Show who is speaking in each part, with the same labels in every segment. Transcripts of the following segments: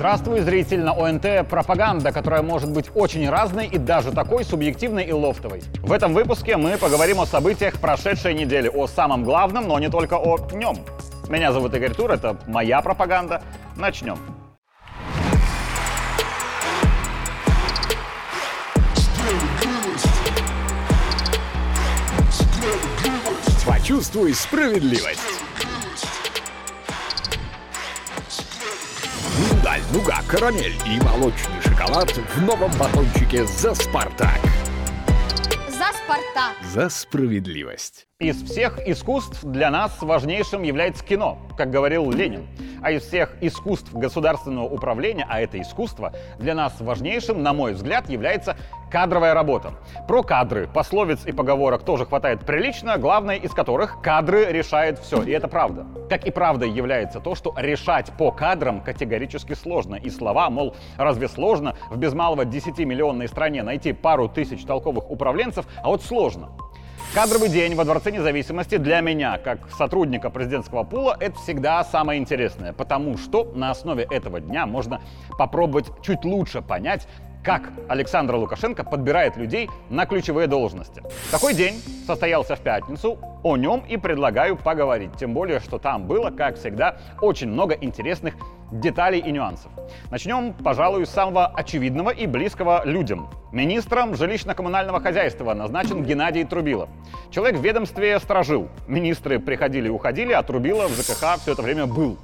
Speaker 1: Здравствуй, зритель на ОНТ «Пропаганда», которая может быть очень разной и даже такой субъективной и лофтовой. В этом выпуске мы поговорим о событиях прошедшей недели, о самом главном, но не только о нем. Меня зовут Игорь Тур, это моя пропаганда. Начнем.
Speaker 2: Почувствуй справедливость. Нуга, карамель и молочный шоколад в новом батончике «За Спартак».
Speaker 3: За Спартак!
Speaker 2: За справедливость.
Speaker 1: Из всех искусств для нас важнейшим является кино, как говорил Ленин. А из всех искусств государственного управления, а это искусство, для нас важнейшим, на мой взгляд, является кадровая работа. Про кадры, пословиц и поговорок тоже хватает прилично, главное из которых кадры решают все, и это правда. Как и правдой является то, что решать по кадрам категорически сложно. И слова, мол, разве сложно в без малого 10-миллионной стране найти пару тысяч толковых управленцев, а вот сложно. Кадровый день во Дворце независимости для меня, как сотрудника президентского пула, это всегда самое интересное, потому что на основе этого дня можно попробовать чуть лучше понять, как Александр Лукашенко подбирает людей на ключевые должности. Такой день состоялся в пятницу, о нем и предлагаю поговорить, тем более, что там было, как всегда, очень много интересных деталей и нюансов. Начнем, пожалуй, с самого очевидного и близкого людям. Министром жилищно-коммунального хозяйства назначен Геннадий Трубилов. Человек в ведомстве сторожил. Министры приходили и уходили, а Трубилов в ЖКХ все это время был.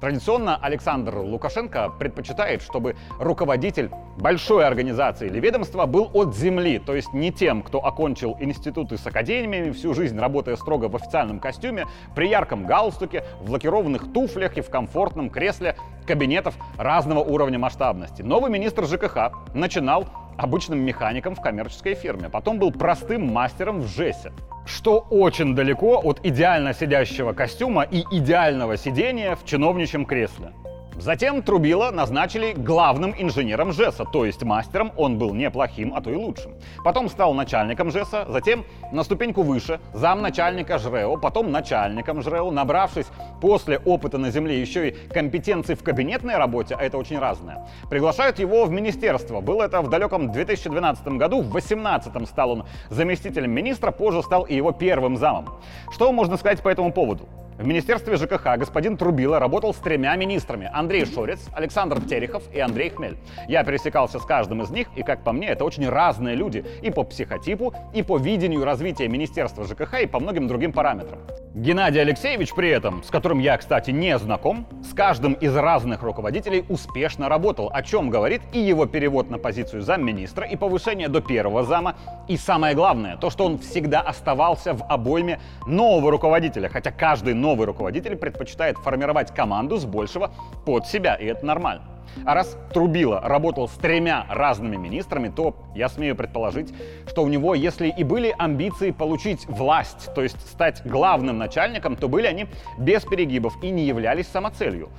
Speaker 1: Традиционно Александр Лукашенко предпочитает, чтобы руководитель большой организации или ведомства был от земли, то есть не тем, кто окончил институты с академиями, всю жизнь работая строго в официальном костюме, при ярком галстуке, в лакированных туфлях и в комфортном кресле кабинетов разного уровня масштабности. Новый министр ЖКХ начинал обычным механиком в коммерческой фирме, потом был простым мастером в ЖЭСе что очень далеко от идеально сидящего костюма и идеального сидения в чиновничьем кресле. Затем Трубила назначили главным инженером ЖЭСа, то есть мастером он был неплохим, а то и лучшим. Потом стал начальником ЖЭСа, затем на ступеньку выше, замначальника ЖРЭО, потом начальником ЖРЭО, набравшись после опыта на земле еще и компетенции в кабинетной работе, а это очень разное. Приглашают его в министерство. Было это в далеком 2012 году, в 2018 стал он заместителем министра, позже стал и его первым замом. Что можно сказать по этому поводу? В Министерстве ЖКХ господин Трубила работал с тремя министрами. Андрей Шорец, Александр Терехов и Андрей Хмель. Я пересекался с каждым из них, и, как по мне, это очень разные люди и по психотипу, и по видению развития Министерства ЖКХ, и по многим другим параметрам. Геннадий Алексеевич при этом, с которым я, кстати, не знаком, с каждым из разных руководителей успешно работал, о чем говорит и его перевод на позицию замминистра, и повышение до первого зама, и самое главное, то, что он всегда оставался в обойме нового руководителя, хотя каждый новый руководитель предпочитает формировать команду с большего под себя, и это нормально. А раз Трубила работал с тремя разными министрами, то я смею предположить, что у него, если и были амбиции получить власть, то есть стать главным начальником, то были они без перегибов и не являлись самоцелью.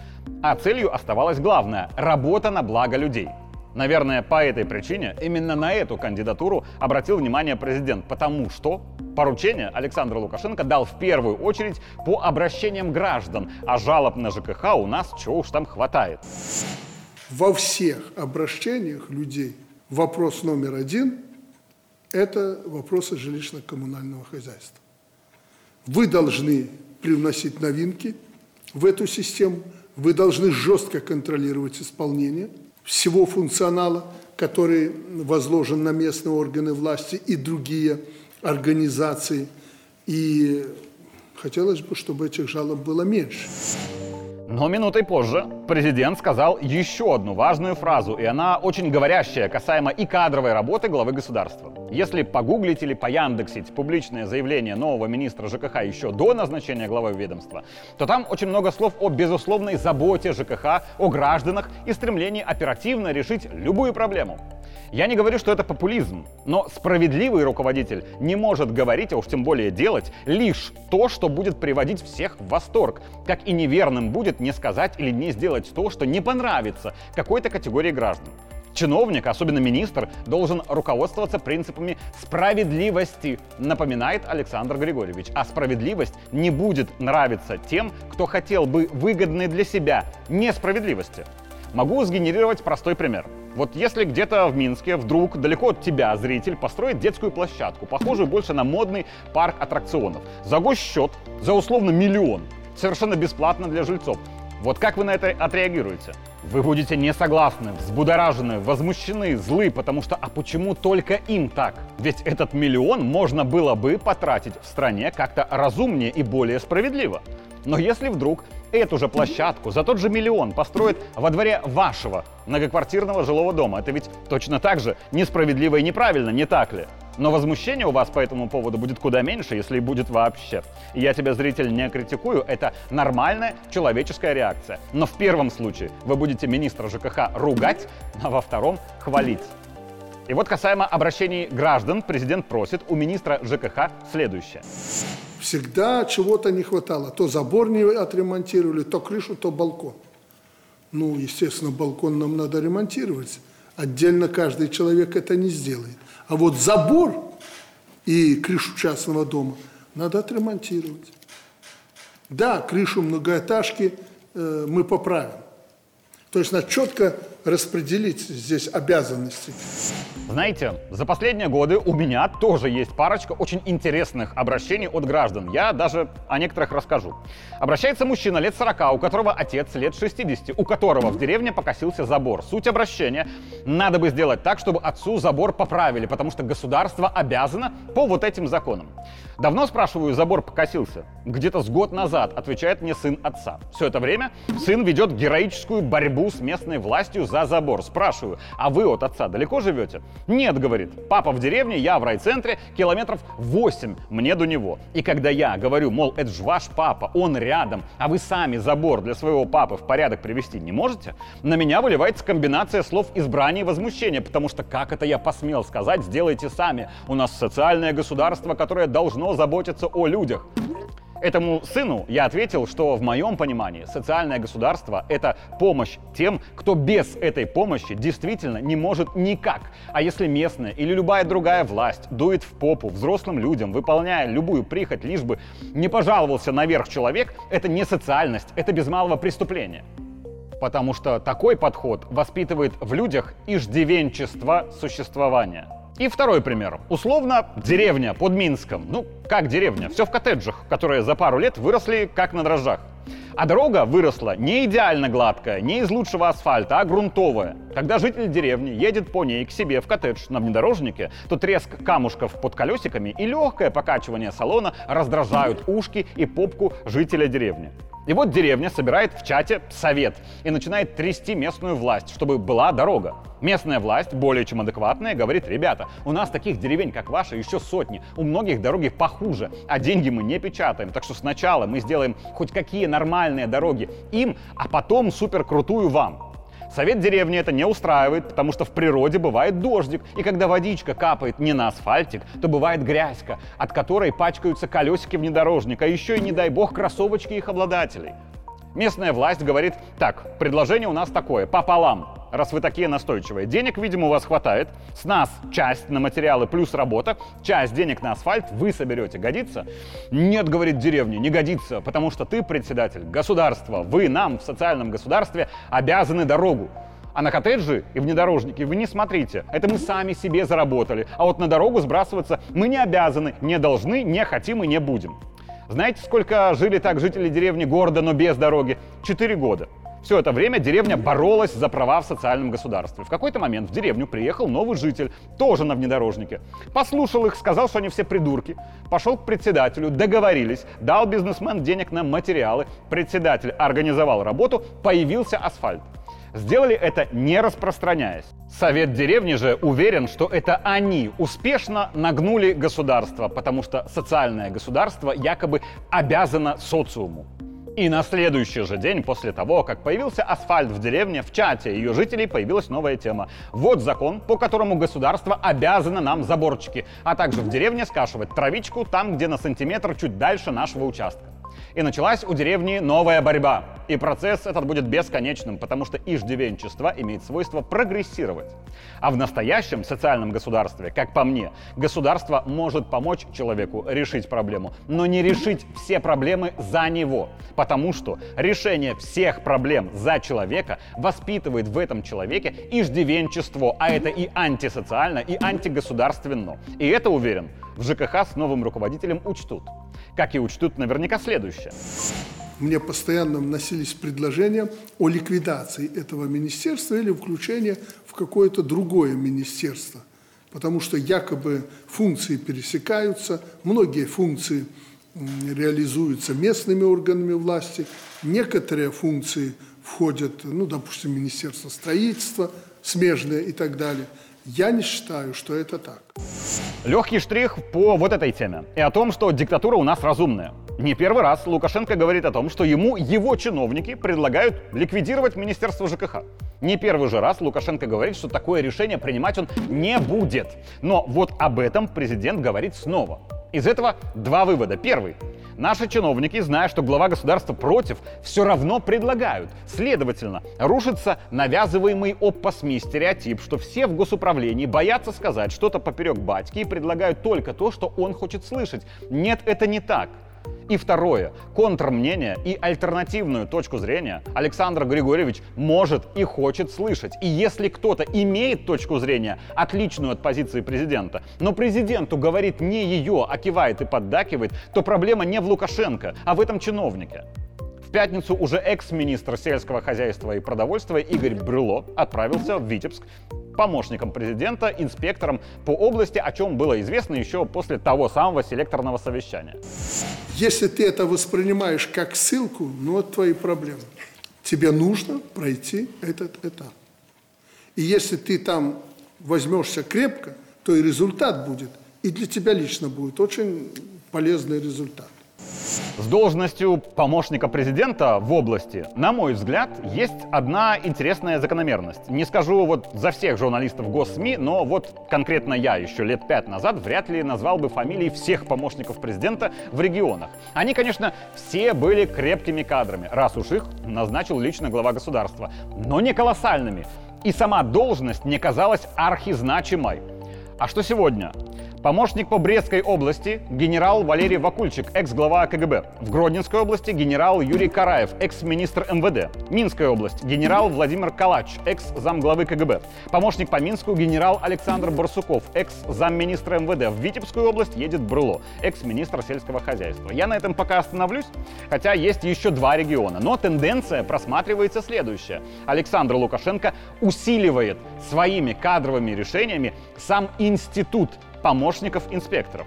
Speaker 1: А целью оставалась главная — работа на благо людей. Наверное, по этой причине именно на эту кандидатуру обратил внимание президент, потому что поручение Александр Лукашенко дал в первую очередь по обращениям граждан, а жалоб на ЖКХ у нас чего уж там хватает
Speaker 4: во всех обращениях людей вопрос номер один – это вопросы жилищно-коммунального хозяйства. Вы должны привносить новинки в эту систему, вы должны жестко контролировать исполнение всего функционала, который возложен на местные органы власти и другие организации. И хотелось бы, чтобы этих жалоб было меньше.
Speaker 1: Но минутой позже президент сказал еще одну важную фразу, и она очень говорящая касаемо и кадровой работы главы государства. Если погуглить или пояндексить публичное заявление нового министра ЖКХ еще до назначения главой ведомства, то там очень много слов о безусловной заботе ЖКХ, о гражданах и стремлении оперативно решить любую проблему. Я не говорю, что это популизм, но справедливый руководитель не может говорить, а уж тем более делать, лишь то, что будет приводить всех в восторг, как и неверным будет не сказать или не сделать то, что не понравится какой-то категории граждан. Чиновник, особенно министр, должен руководствоваться принципами справедливости, напоминает Александр Григорьевич. А справедливость не будет нравиться тем, кто хотел бы выгодной для себя несправедливости. Могу сгенерировать простой пример. Вот если где-то в Минске вдруг далеко от тебя зритель построит детскую площадку, похожую больше на модный парк аттракционов, за госсчет, за условно миллион, совершенно бесплатно для жильцов, вот как вы на это отреагируете? Вы будете не согласны, взбудоражены, возмущены, злы, потому что а почему только им так? Ведь этот миллион можно было бы потратить в стране как-то разумнее и более справедливо. Но если вдруг эту же площадку за тот же миллион построят во дворе вашего многоквартирного жилого дома, это ведь точно так же несправедливо и неправильно, не так ли? Но возмущение у вас по этому поводу будет куда меньше, если и будет вообще. Я тебя, зритель, не критикую, это нормальная человеческая реакция. Но в первом случае вы будете министра ЖКХ ругать, а во втором хвалить. И вот касаемо обращений граждан, президент просит у министра ЖКХ следующее.
Speaker 4: Всегда чего-то не хватало. То забор не отремонтировали, то крышу, то балкон. Ну, естественно, балкон нам надо ремонтировать. Отдельно каждый человек это не сделает. А вот забор и крышу частного дома надо отремонтировать. Да, крышу многоэтажки э, мы поправим. То есть надо четко распределить здесь обязанности.
Speaker 1: Знаете, за последние годы у меня тоже есть парочка очень интересных обращений от граждан. Я даже о некоторых расскажу. Обращается мужчина лет 40, у которого отец лет 60, у которого в деревне покосился забор. Суть обращения – надо бы сделать так, чтобы отцу забор поправили, потому что государство обязано по вот этим законам. Давно, спрашиваю, забор покосился? Где-то с год назад, отвечает мне сын отца. Все это время сын ведет героическую борьбу с местной властью за забор. Спрашиваю, а вы от отца далеко живете? Нет, говорит, папа в деревне, я в райцентре, километров 8 мне до него. И когда я говорю, мол, это же ваш папа, он рядом, а вы сами забор для своего папы в порядок привести не можете, на меня выливается комбинация слов избрания и возмущения, потому что как это я посмел сказать, сделайте сами. У нас социальное государство, которое должно заботиться о людях. Этому сыну я ответил, что в моем понимании социальное государство – это помощь тем, кто без этой помощи действительно не может никак. А если местная или любая другая власть дует в попу взрослым людям, выполняя любую прихоть, лишь бы не пожаловался наверх человек, это не социальность, это без малого преступление. Потому что такой подход воспитывает в людях иждивенчество существования. И второй пример. Условно, деревня под Минском. Ну, как деревня? Все в коттеджах, которые за пару лет выросли как на дрожжах. А дорога выросла не идеально гладкая, не из лучшего асфальта, а грунтовая. Когда житель деревни едет по ней к себе в коттедж на внедорожнике, то треск камушков под колесиками и легкое покачивание салона раздражают ушки и попку жителя деревни. И вот деревня собирает в чате совет и начинает трясти местную власть, чтобы была дорога. Местная власть, более чем адекватная, говорит, ребята, у нас таких деревень, как ваша, еще сотни. У многих дороги похуже, а деньги мы не печатаем. Так что сначала мы сделаем хоть какие нормальные дороги им, а потом супер крутую вам. Совет деревни это не устраивает, потому что в природе бывает дождик, и когда водичка капает не на асфальтик, то бывает грязька, от которой пачкаются колесики внедорожника, а еще и, не дай бог, кроссовочки их обладателей. Местная власть говорит, так, предложение у нас такое, пополам, раз вы такие настойчивые. Денег, видимо, у вас хватает. С нас часть на материалы плюс работа, часть денег на асфальт вы соберете. Годится? Нет, говорит деревня, не годится, потому что ты председатель государства. Вы нам в социальном государстве обязаны дорогу. А на коттеджи и внедорожники вы не смотрите. Это мы сами себе заработали. А вот на дорогу сбрасываться мы не обязаны, не должны, не хотим и не будем. Знаете, сколько жили так жители деревни города, но без дороги? Четыре года. Все это время деревня боролась за права в социальном государстве. В какой-то момент в деревню приехал новый житель, тоже на внедорожнике. Послушал их, сказал, что они все придурки. Пошел к председателю, договорились, дал бизнесмен денег на материалы. Председатель организовал работу, появился асфальт. Сделали это не распространяясь. Совет деревни же уверен, что это они успешно нагнули государство, потому что социальное государство якобы обязано социуму. И на следующий же день после того, как появился асфальт в деревне, в чате ее жителей появилась новая тема. Вот закон, по которому государство обязано нам заборчики, а также в деревне скашивать травичку там, где на сантиметр чуть дальше нашего участка. И началась у деревни новая борьба. И процесс этот будет бесконечным, потому что иждивенчество имеет свойство прогрессировать. А в настоящем социальном государстве, как по мне, государство может помочь человеку решить проблему, но не решить все проблемы за него. Потому что решение всех проблем за человека воспитывает в этом человеке иждивенчество, а это и антисоциально, и антигосударственно. И это, уверен, в ЖКХ с новым руководителем учтут. Как и учтут наверняка следующее.
Speaker 4: Мне постоянно вносились предложения о ликвидации этого министерства или включении в какое-то другое министерство. Потому что якобы функции пересекаются, многие функции реализуются местными органами власти, некоторые функции входят, ну, допустим, Министерство строительства, смежные и так далее. Я не считаю, что это так.
Speaker 1: Легкий штрих по вот этой теме и о том, что диктатура у нас разумная. Не первый раз Лукашенко говорит о том, что ему его чиновники предлагают ликвидировать Министерство ЖКХ. Не первый же раз Лукашенко говорит, что такое решение принимать он не будет. Но вот об этом президент говорит снова. Из этого два вывода. Первый. Наши чиновники, зная, что глава государства против, все равно предлагают. Следовательно, рушится навязываемый СМИ стереотип, что все в госуправлении боятся сказать что-то поперек батьки и предлагают только то, что он хочет слышать. Нет, это не так. И второе, контрмнение и альтернативную точку зрения Александр Григорьевич может и хочет слышать. И если кто-то имеет точку зрения, отличную от позиции президента, но президенту говорит не ее, а кивает и поддакивает, то проблема не в Лукашенко, а в этом чиновнике. Пятницу уже экс-министр сельского хозяйства и продовольствия Игорь Брюло отправился в Витебск помощником президента, инспектором по области, о чем было известно еще после того самого селекторного совещания.
Speaker 4: Если ты это воспринимаешь как ссылку, ну вот твои проблемы. Тебе нужно пройти этот этап. И если ты там возьмешься крепко, то и результат будет, и для тебя лично будет очень полезный результат.
Speaker 1: С должностью помощника президента в области, на мой взгляд, есть одна интересная закономерность. Не скажу вот за всех журналистов госсми, но вот конкретно я еще лет пять назад вряд ли назвал бы фамилии всех помощников президента в регионах. Они, конечно, все были крепкими кадрами, раз уж их назначил лично глава государства, но не колоссальными. И сама должность не казалась архизначимой. А что сегодня? Помощник по Брестской области генерал Валерий Вакульчик, экс-глава КГБ. В Гродненской области генерал Юрий Караев, экс-министр МВД. Минская область генерал Владимир Калач, экс-замглавы КГБ. Помощник по Минску генерал Александр Барсуков, экс-замминистра МВД. В Витебскую область едет Брыло, экс-министр сельского хозяйства. Я на этом пока остановлюсь, хотя есть еще два региона. Но тенденция просматривается следующая. Александр Лукашенко усиливает своими кадровыми решениями сам институт помощников инспекторов.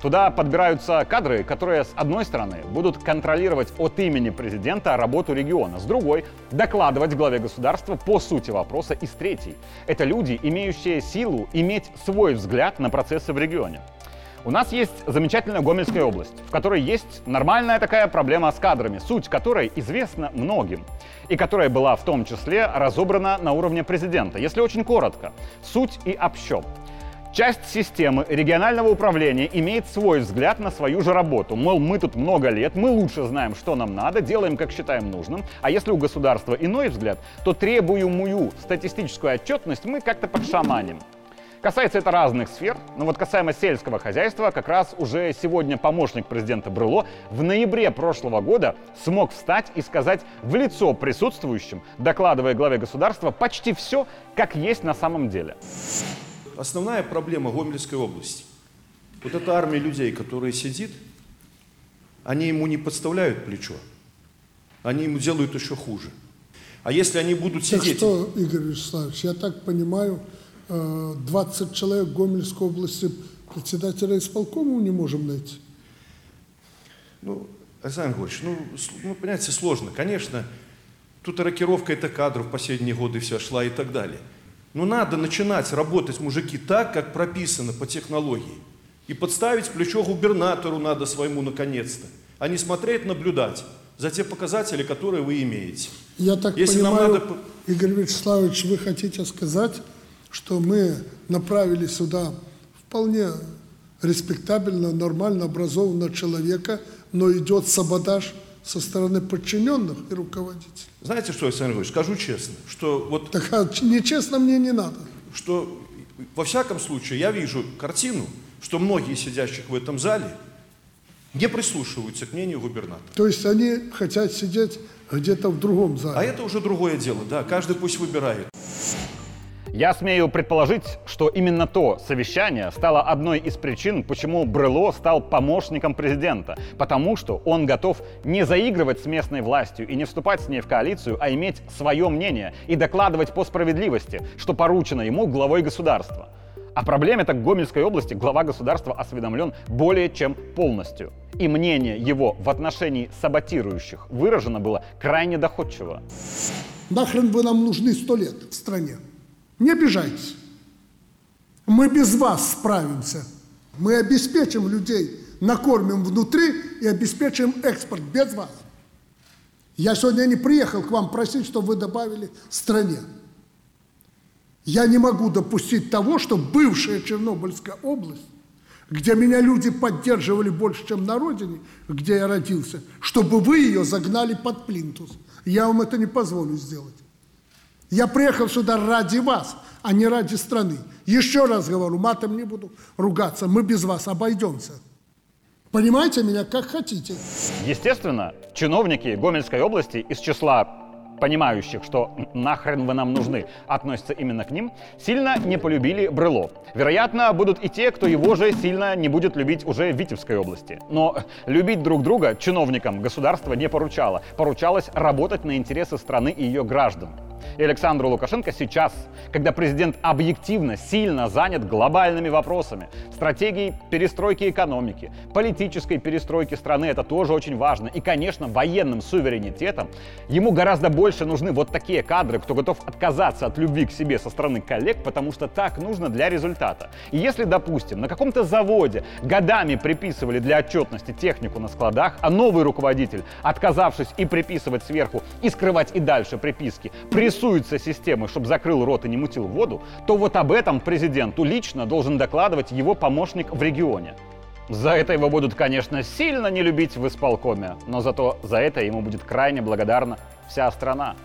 Speaker 1: Туда подбираются кадры, которые, с одной стороны, будут контролировать от имени президента работу региона, с другой — докладывать главе государства по сути вопроса, и с третьей — это люди, имеющие силу иметь свой взгляд на процессы в регионе. У нас есть замечательная Гомельская область, в которой есть нормальная такая проблема с кадрами, суть которой известна многим, и которая была в том числе разобрана на уровне президента. Если очень коротко, суть и общо. Часть системы регионального управления имеет свой взгляд на свою же работу. Мол, мы тут много лет, мы лучше знаем, что нам надо, делаем, как считаем нужным. А если у государства иной взгляд, то требуемую статистическую отчетность мы как-то подшаманим. Касается это разных сфер, но вот касаемо сельского хозяйства, как раз уже сегодня помощник президента Брыло в ноябре прошлого года смог встать и сказать в лицо присутствующим, докладывая главе государства почти все, как есть на самом деле
Speaker 5: основная проблема Гомельской области. Вот эта армия людей, которая сидит, они ему не подставляют плечо. Они ему делают еще хуже. А если они будут сидеть...
Speaker 4: Так что, Игорь Вячеславович, я так понимаю, 20 э, человек Гомельской области председателя исполкома не можем найти?
Speaker 5: Ну, Александр Григорьевич, ну, ну, понимаете, сложно. Конечно, тут рокировка это кадров в последние годы вся шла и так далее. Но надо начинать работать, мужики, так, как прописано по технологии. И подставить плечо губернатору надо своему наконец-то, а не смотреть, наблюдать за те показатели, которые вы имеете.
Speaker 4: Я так Если понимаю, надо... Игорь Вячеславович, вы хотите сказать, что мы направили сюда вполне респектабельно, нормально образованного человека, но идет саботаж со стороны подчиненных и руководителей.
Speaker 5: Знаете что, Александр Григорьевич, скажу честно, что вот
Speaker 4: Так а нечестно мне не надо.
Speaker 5: что во всяком случае я вижу картину, что многие сидящих в этом зале не прислушиваются к мнению губернатора.
Speaker 4: То есть они хотят сидеть где-то в другом зале.
Speaker 5: А это уже другое дело, да, каждый пусть выбирает.
Speaker 1: Я смею предположить, что именно то совещание стало одной из причин, почему Брыло стал помощником президента. Потому что он готов не заигрывать с местной властью и не вступать с ней в коалицию, а иметь свое мнение и докладывать по справедливости, что поручено ему главой государства. О проблеме так Гомельской области глава государства осведомлен более чем полностью. И мнение его в отношении саботирующих выражено было крайне доходчиво.
Speaker 4: Нахрен вы нам нужны сто лет в стране? Не обижайтесь. Мы без вас справимся. Мы обеспечим людей, накормим внутри и обеспечим экспорт без вас. Я сегодня не приехал к вам просить, чтобы вы добавили стране. Я не могу допустить того, что бывшая Чернобыльская область, где меня люди поддерживали больше, чем на родине, где я родился, чтобы вы ее загнали под плинтус. Я вам это не позволю сделать. Я приехал сюда ради вас, а не ради страны. Еще раз говорю, матом не буду ругаться, мы без вас обойдемся. Понимаете меня как хотите.
Speaker 1: Естественно, чиновники Гомельской области из числа понимающих, что нахрен вы нам нужны, относятся именно к ним, сильно не полюбили Брыло. Вероятно, будут и те, кто его же сильно не будет любить уже в Витебской области. Но любить друг друга чиновникам государство не поручало. Поручалось работать на интересы страны и ее граждан и Александру Лукашенко сейчас, когда президент объективно сильно занят глобальными вопросами, стратегией перестройки экономики, политической перестройки страны, это тоже очень важно, и, конечно, военным суверенитетом, ему гораздо больше нужны вот такие кадры, кто готов отказаться от любви к себе со стороны коллег, потому что так нужно для результата. И если, допустим, на каком-то заводе годами приписывали для отчетности технику на складах, а новый руководитель, отказавшись и приписывать сверху, и скрывать и дальше приписки, прессуется системой, чтобы закрыл рот и не мутил воду, то вот об этом президенту лично должен докладывать его помощник в регионе. За это его будут, конечно, сильно не любить в исполкоме, но зато за это ему будет крайне благодарна вся страна.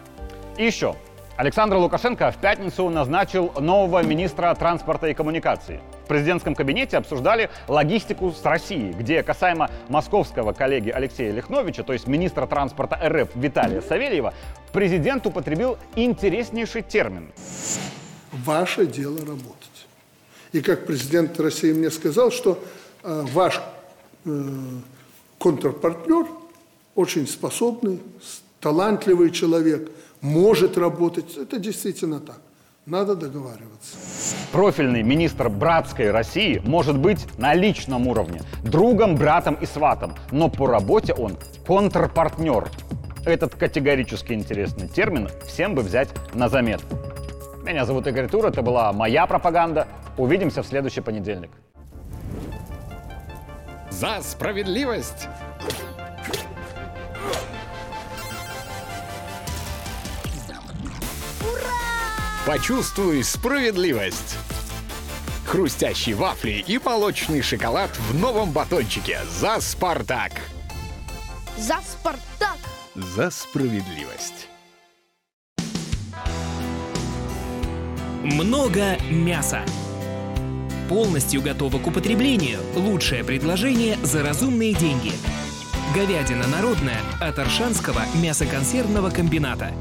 Speaker 1: И еще, Александр Лукашенко в пятницу назначил нового министра транспорта и коммуникаций. В президентском кабинете обсуждали логистику с Россией, где касаемо московского коллеги Алексея Лихновича, то есть министра транспорта РФ Виталия Савельева, президент употребил интереснейший термин.
Speaker 4: Ваше дело работать. И как президент России мне сказал, что э, ваш э, контрпартнер очень способный, талантливый человек, может работать. Это действительно так. Надо договариваться.
Speaker 1: Профильный министр братской России может быть на личном уровне, другом, братом и сватом, но по работе он контрпартнер. Этот категорически интересный термин всем бы взять на заметку. Меня зовут Игорь Тур, это была моя пропаганда. Увидимся в следующий понедельник.
Speaker 2: За справедливость! Почувствуй справедливость! Хрустящие вафли и молочный шоколад в новом батончике «За Спартак».
Speaker 3: За Спартак!
Speaker 2: За справедливость.
Speaker 6: Много мяса. Полностью готово к употреблению. Лучшее предложение за разумные деньги. Говядина народная от Аршанского мясоконсервного комбината.